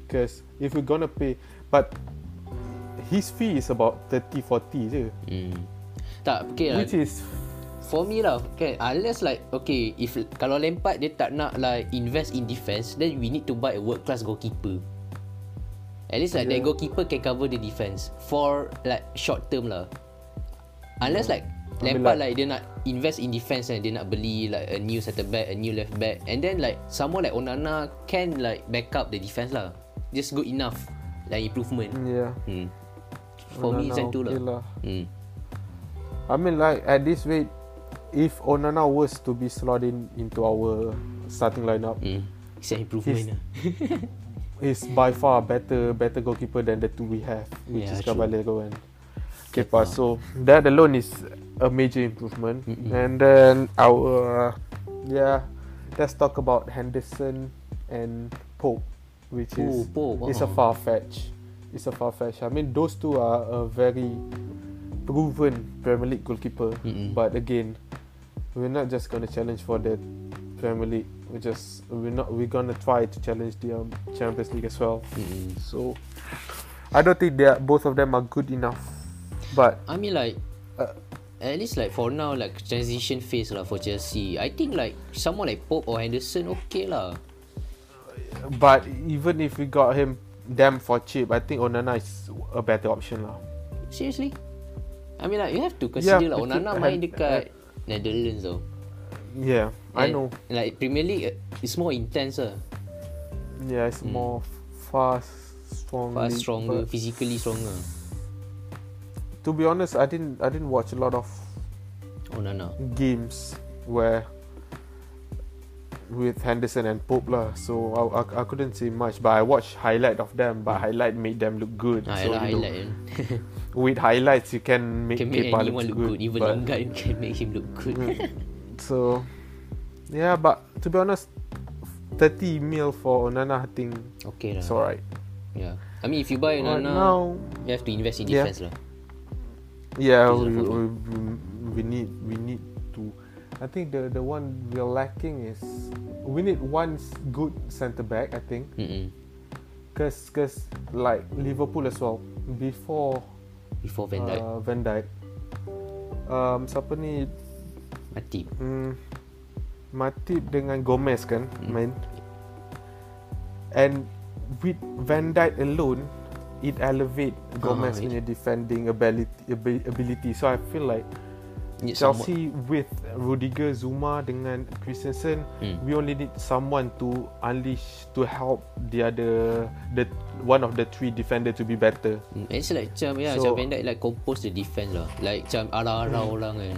Because if we're gonna pay, but his fee is about 30 40 je. Hmm. Tak, okay lah. Which is For me lah okay, Unless like Okay if Kalau Lampard dia tak nak like Invest in defense Then we need to buy a world class goalkeeper At least like yeah. that Yeah. goalkeeper Can cover the defense For like short term lah Unless like I mean, Lampard like, like- dia nak invest in defense and dia nak beli like a new center back, a new left back, and then like someone like Onana can like back up the defense lah. Just good enough, like improvement. yeah. Hmm. For me, Onana macam tu okay lah. lah. Hmm. I mean like at this rate if Onana was to be slotted in into our starting lineup Hmm. It's an improvement He's- lah. is by far better better goalkeeper than the two we have which Yeah, is. Caballero and Kepa. So that alone is a major improvement Mm-mm. and then our yeah let's talk about Henderson and Pope which Oh, is Pope, it's a oh. far fetch it's a far fetch I mean those two are a very proven Premier League goalkeeper Mm-mm. but again we're not just gonna challenge for the Premier League We're just we're not we're gonna try to challenge the um, Champions League as well Mm-mm. so I don't think that both of them are good enough but I mean like Uh, at least like for now like transition phase lah for Chelsea. I think like someone like Pope or Henderson okay lah. but even if we got him them for cheap I think Onana is a better option lah Seriously? I mean like you have to consider Yeah, lah Onana main dekat Netherlands tau. yeah I And, know Like Premier League uh, is more intense lah. yeah it's more fast strong Fast, stronger, physically stronger. to be honest I didn't I didn't watch a lot of Onana. games where with Henderson and Pope lah. So I, I, I couldn't say much, but I watched highlight of them. But highlight made them look good. Ah, so yalah, you know, highlight. with highlights you can make, can make Kepa anyone look good. Even but- Lingard can make him look good. So yeah, but to be honest, 30 mil for Onana, I think okay lah. it's alright. Yeah. I mean if you buy Right Onana, now, you have to invest in Yeah. defense lah. yeah, Deserve we, we, we- need we need to. I think the the one we're lacking is we need one good centre back. I think. Mm-mm. Cause, cause like Liverpool as well before Before Van Dijk, uh, Van Dijk. Um, siapa ni? Matip. Hmm, Matip dengan Gomez kan Hmm. main. And with Van Dijk alone, it elevate Gomez it- punya defending ability, abi- ability. So I feel like Need someone- Chelsea with Rudiger, Zuma dengan Christensen, Hmm. we only need someone to unleash to help the other the one of the three defender to be better. Hmm, It's like macam yeah, So- macam Van Dijk like compose the defense lah. Like macam arah-arah Hmm. orang kan.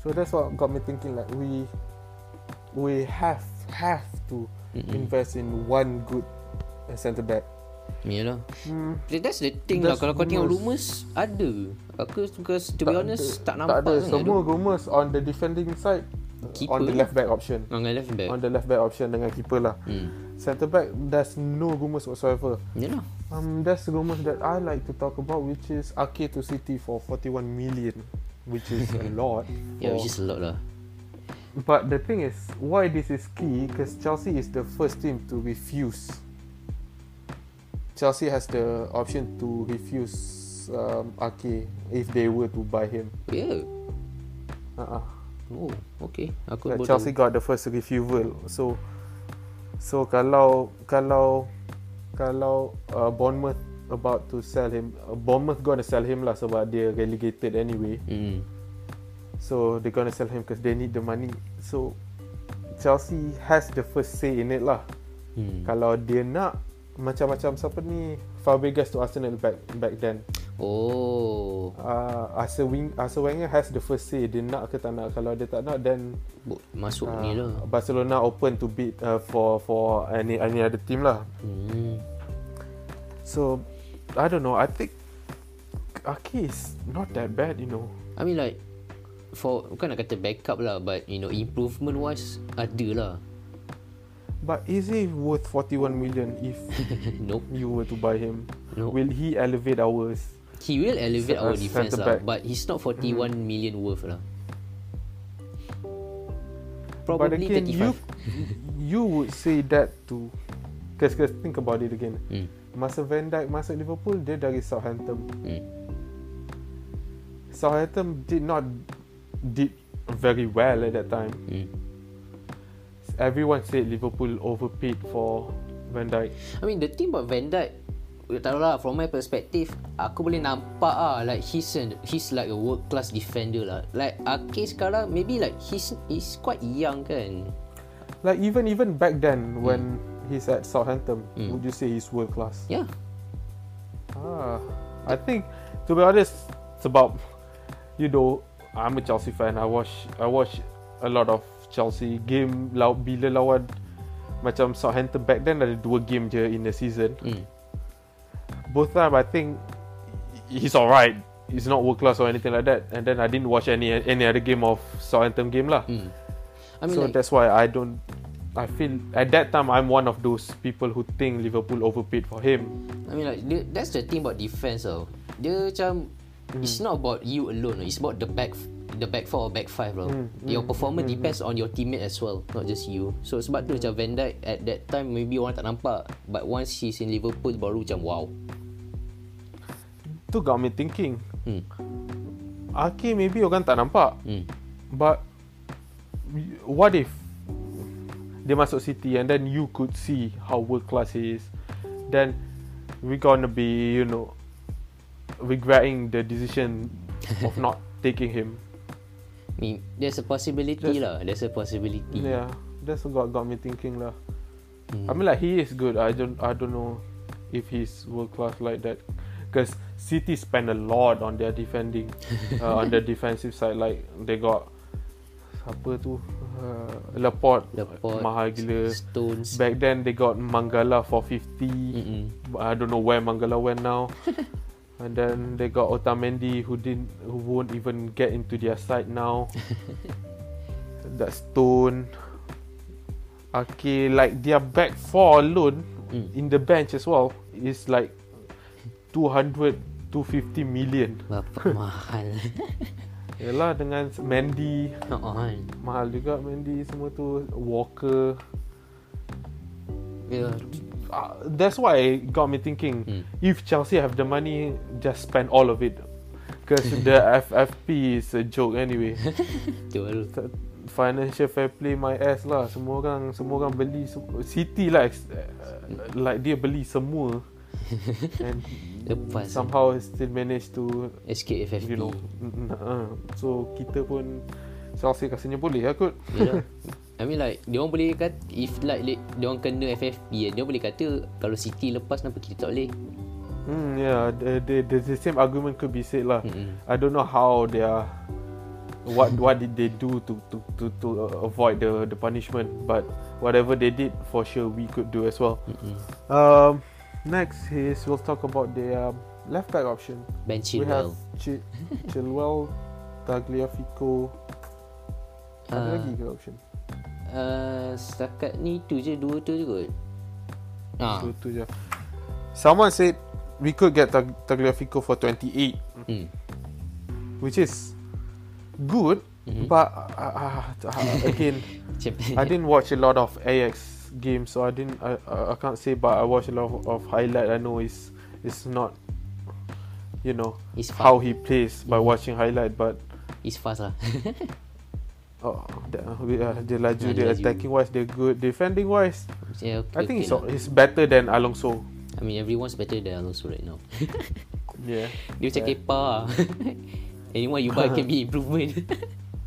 So that's what got me thinking like we we have have to Mm-mm. invest in one good centre back. Yalah. Hmm, That's the thing lah That's Kalau kau tengok rumours. Ada Aku because To be honest Tak tak nampak ada sangat semua rumours on the defending side Keeper on the lah. left back option. Dengan left back On the left back option dengan keeper lah. hmm. Centre back there's no rumours whatsoever. Yalah Um, that's the rumours that I like to talk about, which is Ake to City for 41 million, which is a lot. Yeah which is a lot lah But the thing is, why this is key? Because Chelsea is the first team to refuse. Chelsea has the option to refuse um, Ake if they were to buy him. Yeah Uh-uh. Oh okay Aku Like baru Chelsea tahu. got the first refusal. So, so kalau kalau kalau uh, Bournemouth about to sell him, uh, Bournemouth gonna sell him lah sebab dia relegated anyway. hmm. So they're gonna sell him because they need the money. So Chelsea has the first say in it lah. Hmm. Kalau dia nak macam-macam siapa ni Fabregas to Arsenal back back then. Oh Uh, Arsene Wing Arsene Wenger has the first say dia nak ke tak nak. Kalau dia tak nak then Masuk uh, ni lah Barcelona open to bid uh, for for any any other team lah. hmm. So I don't know. I think Aki is not that bad, you know. I mean like For Bukan nak kata backup lah But you know Improvement wise Ada lah But is he worth 41 million if Nope you were to buy him? Nope Will he elevate ours? He will elevate our defense lah, but he's not 41 Hmm. million worth lah. but Probably again, 35. you you would say that to because think about it again. Hmm. Masa Van Dijk masuk Liverpool Dia dari Southampton Hmm. Southampton did not Did very well at that time Hmm. Everyone said Liverpool overpaid for Van Dijk I mean the thing about Van Dijk tak tahu lah from my perspective aku boleh nampak ah like he's an, he's like a world class defender lah like Ake sekarang maybe like he's he's quite young kan Like even even back then When he's at Southampton Mm. Would you say he's world class? yeah Ah, I think to be honest, it's about you know I'm a Chelsea fan. I watch I watch a lot of Chelsea game law bila lawan macam Southampton back then ada dua game je in the season. hmm. Both time I think he's alright. He's not world class or anything like that. And then I didn't watch any any other game of Southampton game lah. Hmm. I mean so like, that's why I don't. I feel at that time I'm one of those people who think Liverpool overpaid for him. I mean like that's the thing about defense tau. Dia macam Hmm. it's not about you alone. It's about the back the back four or back five tau. Hmm, Your hmm, performance hmm, depends on your teammate as well, not just you. So sebab tu macam Van Dijk at that time maybe orang tak nampak, but once he's in Liverpool baru macam wow. Tu got me thinking. Hmm. Ake maybe orang tak nampak Hmm. But What if Dia masuk City And then you could see How world class he is Then We gonna be You know Regretting the decision Of not taking him there's a possibility Just- lah. There's a possibility. Yeah That's what got me thinking lah Hmm. I mean like he is good I don't I don't know If he's world class like that Because City spend a lot on their defending uh, On the defensive side Like they got Siapa tu uh, Laporte, Laporte, Mahal gila Stones. Back then they got Mangala for 50 Mm-mm. I don't know where Mangala went now And then they got Otamendi who didn't who won't even get into their side now. that Stone. Okay, like their back four alone Mm. in the bench as well is like 200 250 million. Bapak mahal. Yalah dengan Mendy oh, mahal juga Mendy semua tu Walker. Yeah. Uh, that's why it got me thinking Mm. if Chelsea have the money, just spend all of it. Because the FFP is a joke anyway. Betul. Financial fair play my ass lah. Semua orang semua orang beli City lah ex- uh, like dia beli semua and Lepas somehow still manage to Escape FFP. you know uh, so kita pun Chelsea rasanya boleh lah kot. Yeah. I mean like dia orang boleh kata if like dia orang kena FFP dia boleh kata kalau City lepas kenapa kita tak boleh. Hmm, yeah, the, the, the, the same argument could be said lah. Mm-mm. I don't know how they are. What what did they do to to to, to uh, avoid the the punishment? But whatever they did, for sure we could do as well. Mm-mm. Um, next is we'll talk about the um, left back option. Ben We have Chilwell. Ch- Chilwell, Tagliafico. Ada Ah. lagi ke option? Uh, setakat ni tu je dua tu je kot. Ah. So tu je. Someone said we could get Tag- Tagliafico for 28, Hmm. which is good. Mhm. But uh, uh, uh, again, Macam I didn't watch a lot of AX games, so I didn't. I, I I can't say, but I watched a lot of, of highlight. I know it's it's not, you know, It's how he plays by Mhm. watching highlight, but It's fast lah. oh, the, uh, dia laju, dia dia laju. attacking wise, they're good. Defending wise, yeah, okay, I think okay he's, lah. he's better than Alonso. I mean everyone's better than Alonso right now. Yeah. Dia macam Yeah. kepa lah. Anyone you buy can be improvement.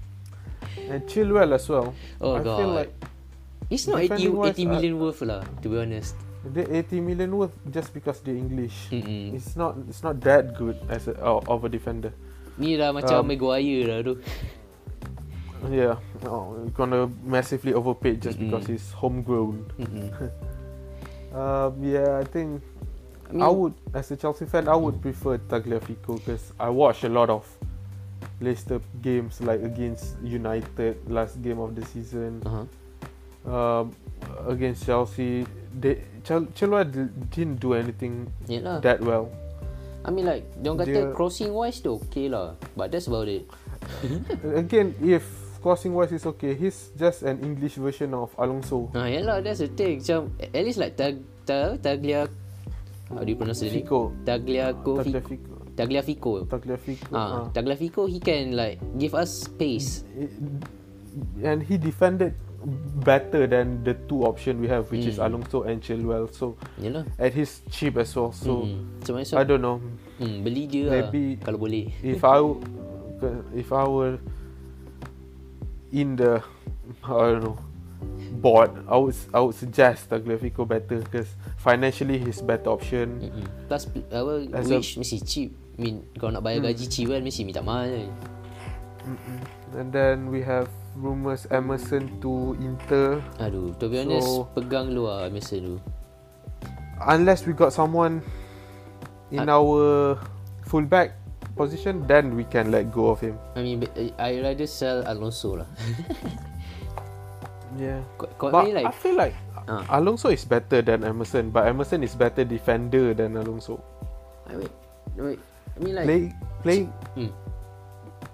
And Chilwell as well. oh I god. feel like It's not 80, defending wise, 80 million worth lah, to be honest. the 80 million worth just because they're English. Mm-mm. It's not it's not that good as a of of a defender. Ni dah macam Um, Maguire lah tu. Yeah, oh, gonna massively overpaid just Mm-mm. because he's homegrown. Mm-mm. Um, yeah, I think I mean, I would, as a Chelsea fan, I would prefer Tagliafico because I watch a lot of Leicester games, like against United last game of the season, Uh-huh. um, against Chelsea. They Chel- Chilwell didn't do anything Yalah. that well. I mean like, orang kata Dia- crossing wise tu okay lah. But that's about it. Again, if crossing wise is okay, he's just an English version of Alonso. Ha, yalah, that's the thing. Macam, at least like tag, tag, Taglia, How do you pronounce name? Fico. Tagliafico. Tagliafico. Tagliafico. Tagliafico. Ah, ah. Tagliafico he can like give us space. and he defended better than the two option we have, which is Mm. Alonso and Chilwell. So Yalah. and he's cheap as well. So mm. so, I don't know hmm, beli dia Maybe- lah kalau boleh. if I if I were in the I don't know board, I would I would suggest Tagliafico better because financially he's better option. Mm-mm. Plus pl- apa As a- wage mesti cheap. I mean kalau nak bayar Hmm. gaji Chilwell mesti minta mahal kan. And then we have rumors Emerson to Inter. Aduh, to be honest So- pegang lu lah Emerson tu. unless we got someone in our fullback position, then we can let go of him. I mean be- I rather sell Alonso lah. Yeah. Kau But mean I like feel like Ah. Alonso is better than Emerson, but Emerson is better defender than Alonso. I mean, wait, I mean like Play, playing, Hmm.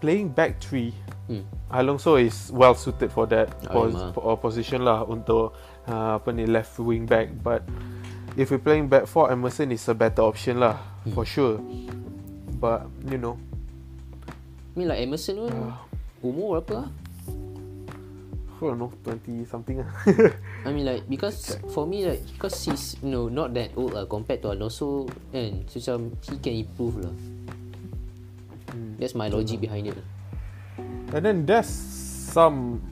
playing back three. hmm. Alonso is well suited for that Oh, pos- memang. po- position lah untuk uh, apa ni left wing back. But if we playing back four, Emerson is a better option lah Hmm. for sure. But you know, I mean like Emerson pun uh, umur berapa lah? I don't know, twenty something. lah. I mean like because for me like because he's you know not that old lah compared to Alonso and so macam he can improve lah. Hmm. That's my logic behind it. lah. And then there's some.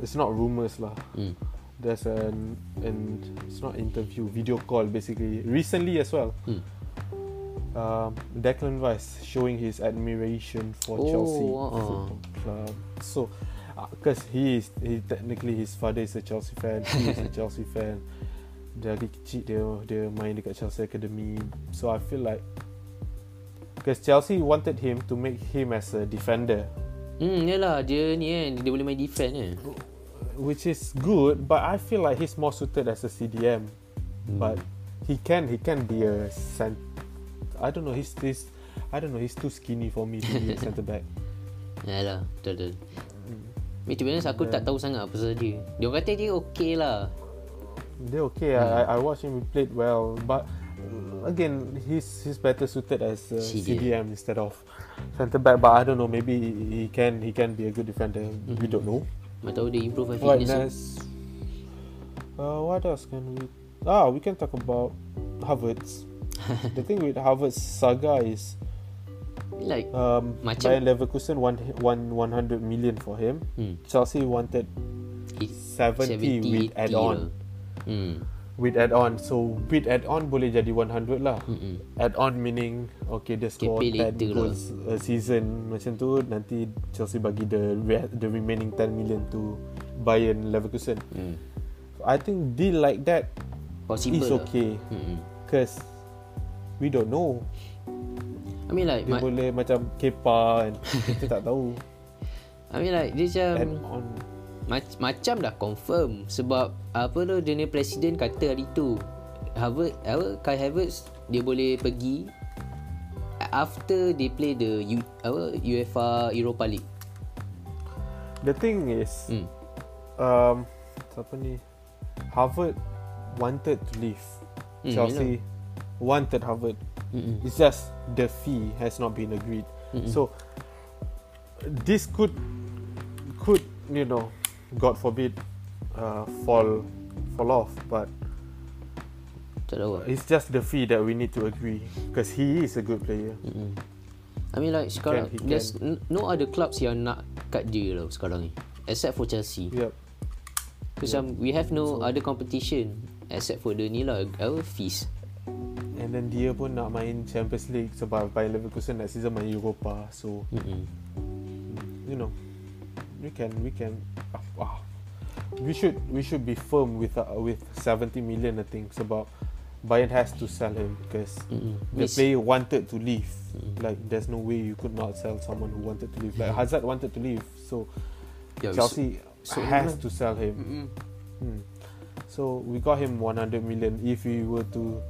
It's not rumors lah. Hmm. There's an and it's not interview, video call basically. Recently as well. Hmm. Um, Declan Rice showing his admiration for Oh, Chelsea uh-uh. Football Club. So, because he is he technically his father is a Chelsea fan, he is a Chelsea fan. Dari kecil dia dia main dekat Chelsea Academy. So I feel like because Chelsea wanted him to make him as a defender, Hmm, yalah dia ni kan dia boleh main defend kan. which is good. But I feel like he's more suited as a CDM. Hmm. But he can he can be a cent. I don't know. He's he's I don't know. He's too skinny for me to be a centre back. Yalah, betul betul. Hmm. Tapi to be honest aku tak tahu sangat apa pasal dia. Dia kata dia okey lah. They're okay. I I watched him. He played well, but uh, again, he's he's better suited as a CDM. CDM instead of centre back. But I don't know. Maybe he can he can be a good defender. We don't know. Mana tahu dia improve Right, fitness. next. Uh, what else can we? Ah, we can talk about Havertz. the thing with Havertz saga is Like um, Macam- Bayern Leverkusen want one 100 million for him. hmm, Chelsea wanted he- 70, with 80 add-on. lah. Hmm. With add-on, so with add-on boleh jadi 100 lah. Hmm. Add-on meaning okay dia score pay 10 later lah. goals a season macam tu nanti Chelsea bagi the the remaining 10 million to Bayern Leverkusen. Hmm. I think deal like that Possible is lah. okay Hmm. We don't know. I mean like Dia ma- boleh macam kepa kan. Kita tak tahu. I mean like dia macam on. Mac- macam dah confirm sebab apa tu dia ni presiden kata hari tu Harvard apa Kai Havertz dia boleh pergi after they play the U, apa UEFA Europa League. The thing is Hmm. um siapa ni Harvard wanted to leave. Hmm, Chelsea wanted Harvard. Mm-mm. It's just the fee has not been agreed. Mm-mm. So this could could you know, God forbid, uh, fall fall off. But it's just the fee that we need to agree because he is a good player. Mm-mm. I mean like sekarang he there's n- no other clubs yang nak cut dia lah sekarang ni except for Chelsea. Yep. Macam we have no other competition except for the ni lah our fees. And then dia pun nak main Champions League sebab Bayer Leverkusen next season main Europa. So Mm-mm. you know, we can we can ah, ah. we should we should be firm with uh, with 70 million I think sebab Bayern has to sell him because Mm-mm. the player wanted to leave. Like there's no way you could not sell someone who wanted to leave. Like Hazard wanted to leave, so Yeah, Chelsea so has even- to sell him. Mm-mm. Hmm. So we got him 100 million. If we were to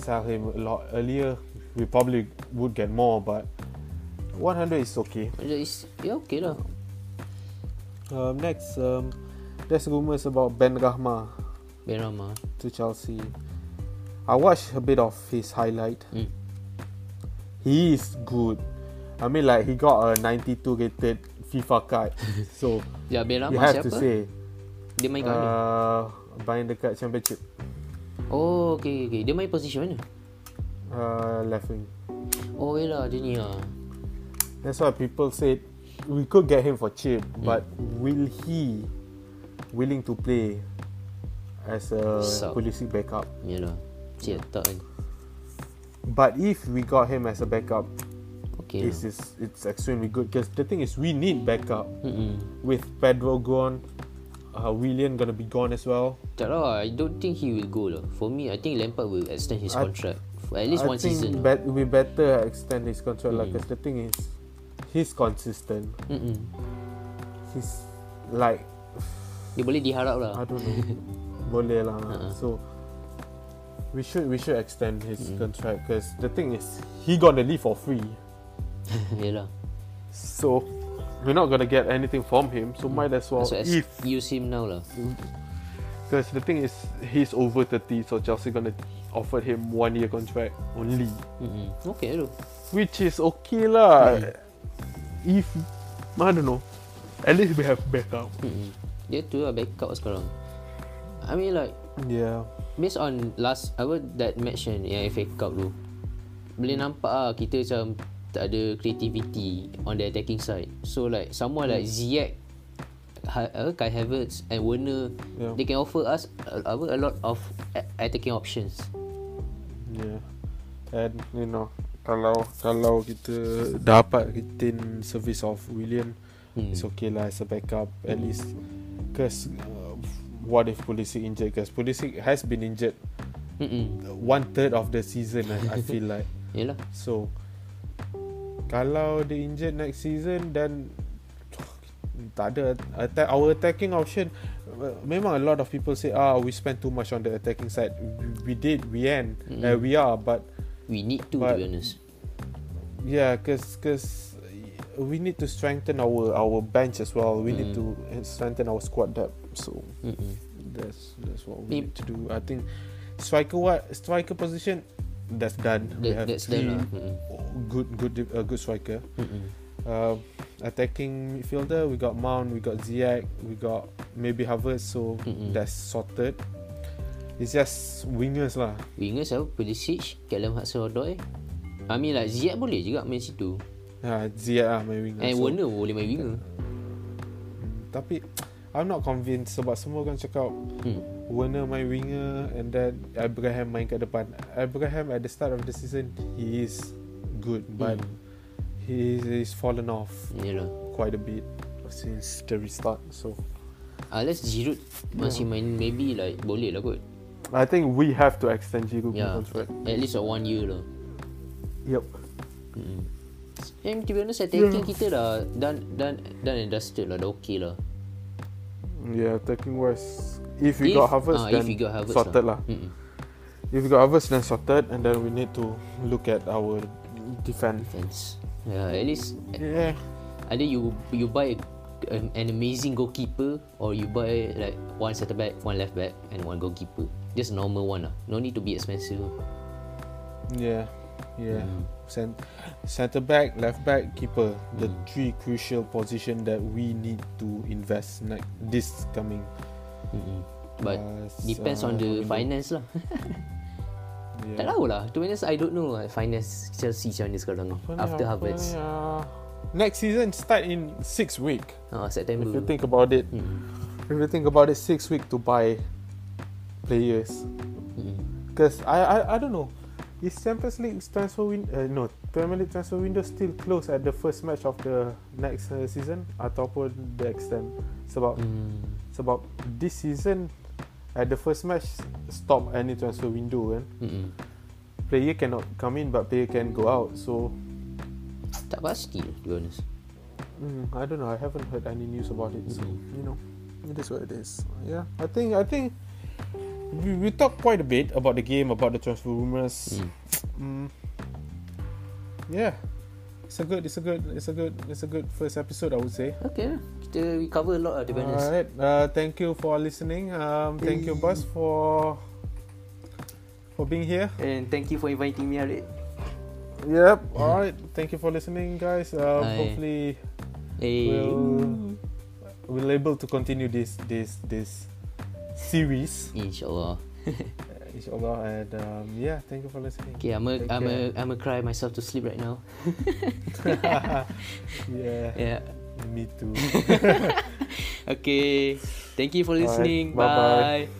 sell him a lot earlier, we probably would get more. But 100 is okay. Is ya okay lah. Um, next, um, there's rumors about Ben Rahma Ben Rama. to Chelsea. I watched a bit of his highlight. Mm. He is good. I mean, like he got a 92 rated FIFA card. so Ya, Ben you Rama have to siapa? say, Dia main kat mana? uh, main dekat championship, Oh, okay, okay. Dia main position mana? uh, left wing. Oh, yelah, dia ni lah. That's why people said we could get him for cheap, but will he willing to play as a Sub. Pulisic backup? Yelah. Cik tak kan. But if we got him as a backup, Okay it's lah. it's, it's extremely good. Because the thing is, we need backup Mm-mm. with Pedro gone, uh, William gonna be gone as well. Tak lah, I don't think he will go lah. For me, I think Lampard will extend his I- contract. For at least I one think season. bet we better extend his contract, Mm. because the thing is, he's consistent. Mm-mm. He's like Dia boleh diharap lah. I don't know. Boleh lah. Uh-uh. So we should we should extend his Mm. contract because the thing is he gonna leave for free. Yelah. So we're not gonna get anything from him. So might as well So if use him now lah. because the thing is he's over thirty, so Chelsea gonna offer him one year contract only, Mm-mm. Okay tu. which is okay lah. Mm. If I don't know, at least we have backup. Mm-mm. Dia tu lah backup sekarang. I mean like Yeah. based on last apa that match kan yang FA Cup tu boleh nampak ah kita macam tak ada creativity on the attacking side so like someone like Ziyech ha, Kai Havertz and Werner Yeah. they can offer us a, a lot of attacking options Yeah. And you know, kalau kalau kita dapat retain service of William, hmm. it's okay lah as a backup at least. Cause uh, what if Pulisic injured? Cause Pulisic has been injured Mm-mm. one third of the season. I, I feel like Yelah so. Kalau dia injured next season, then tak ada attack, our attacking option. uh, Memang a lot of people say, ah, we spend too much on the attacking side. We, we did, we end, uh, Mm. we are, but we need to But- to be honest Yeah, cause cause we need to strengthen our our bench as well. We need Mm. to strengthen our squad depth. So Mm-mm. that's that's what we Maybe- need to do. I think striker what striker position that's done. we That, have that's three done lah Mm-mm. Good good uh, good striker. Mm-mm. Uh, attacking midfielder we got Mount, we got Ziyech, we got maybe Havertz. So Mm-mm. that's sorted. It's just wingers lah. winger siapa Pulisic Callum Hudson-Odoi I mean like Ziyech boleh juga main situ Yeah, Ziyech lah my winger. And So- Werner boleh main winger Hmm, Tapi I'm not convinced sebab semua orang cakap hmm. Werner main winger and then Abraham main kat depan. Abraham at the start of the season he is good but Hmm. he he's fallen off Yelah quite a bit since the restart. So Unless Giroud masih main maybe like boleh lah kot. I think we have to extend Giroud Yeah, contract. at least a one year lah. Yep. Mm. And to be honest, attacking kita dah done done done and dusted lah, dah okay lah. Yeah, attacking wise. If we If- got Havertz, ah, then if we got Havertz sorted lah. Mm-mm. If we got Havertz, then sorted, and then we need to look at our defense. Defense. Yeah, at least Yeah. either you you buy a, an, an amazing goalkeeper or you buy like one centre back, one left back, and one goalkeeper. Just normal one lah. No need to be expensive. Yeah, yeah. Mm. Cent- center back, left back, keeper. The Mm. three crucial position that we need to invest like this coming. Mm-mm. But uh, depends on uh, the window. finance lah. Yeah. Tak tahu lah. To be honest, I don't know lah finance Chelsea macam mana sekarang Apa ni, after apa Havertz. ni, ah? Next season start in six week. Ah, September. If you think about it, Mm. if you think about it, six week to buy players. Mm. Because I, I I don't know. Is Champions League transfer win uh, no Premier League transfer window still close at the first match of the next uh, season ataupun the extend sebab Mm. sebab this season at the first match stop any transfer window kan Mm-mm. player cannot come in but player can go out so Tak pasti to be honest. mm, I don't know I haven't heard any news about it so Mhm. you know it is what it is yeah I think I think we, we talked quite a bit about the game about the transfer rumors Mm. Mm. Yeah. It's a good it's a good it's a good it's a good first episode I would say. Okay. Kita we cover a lot of to be. Alright. Uh, thank you for listening. Um, thank you boss for for being here. And thank you for inviting me, Harid. Yep. All right. Thank you for listening, guys. Uh, hopefully, Hey. we'll we'll able to continue this this this series, Inshallah. inshallah. And um, yeah, thank you for listening. Okay, I'm a, Take I'm a. I'm a cry myself to sleep right now. yeah, Yeah. me too. Okay. Thank you for listening. bye-bye. Bye.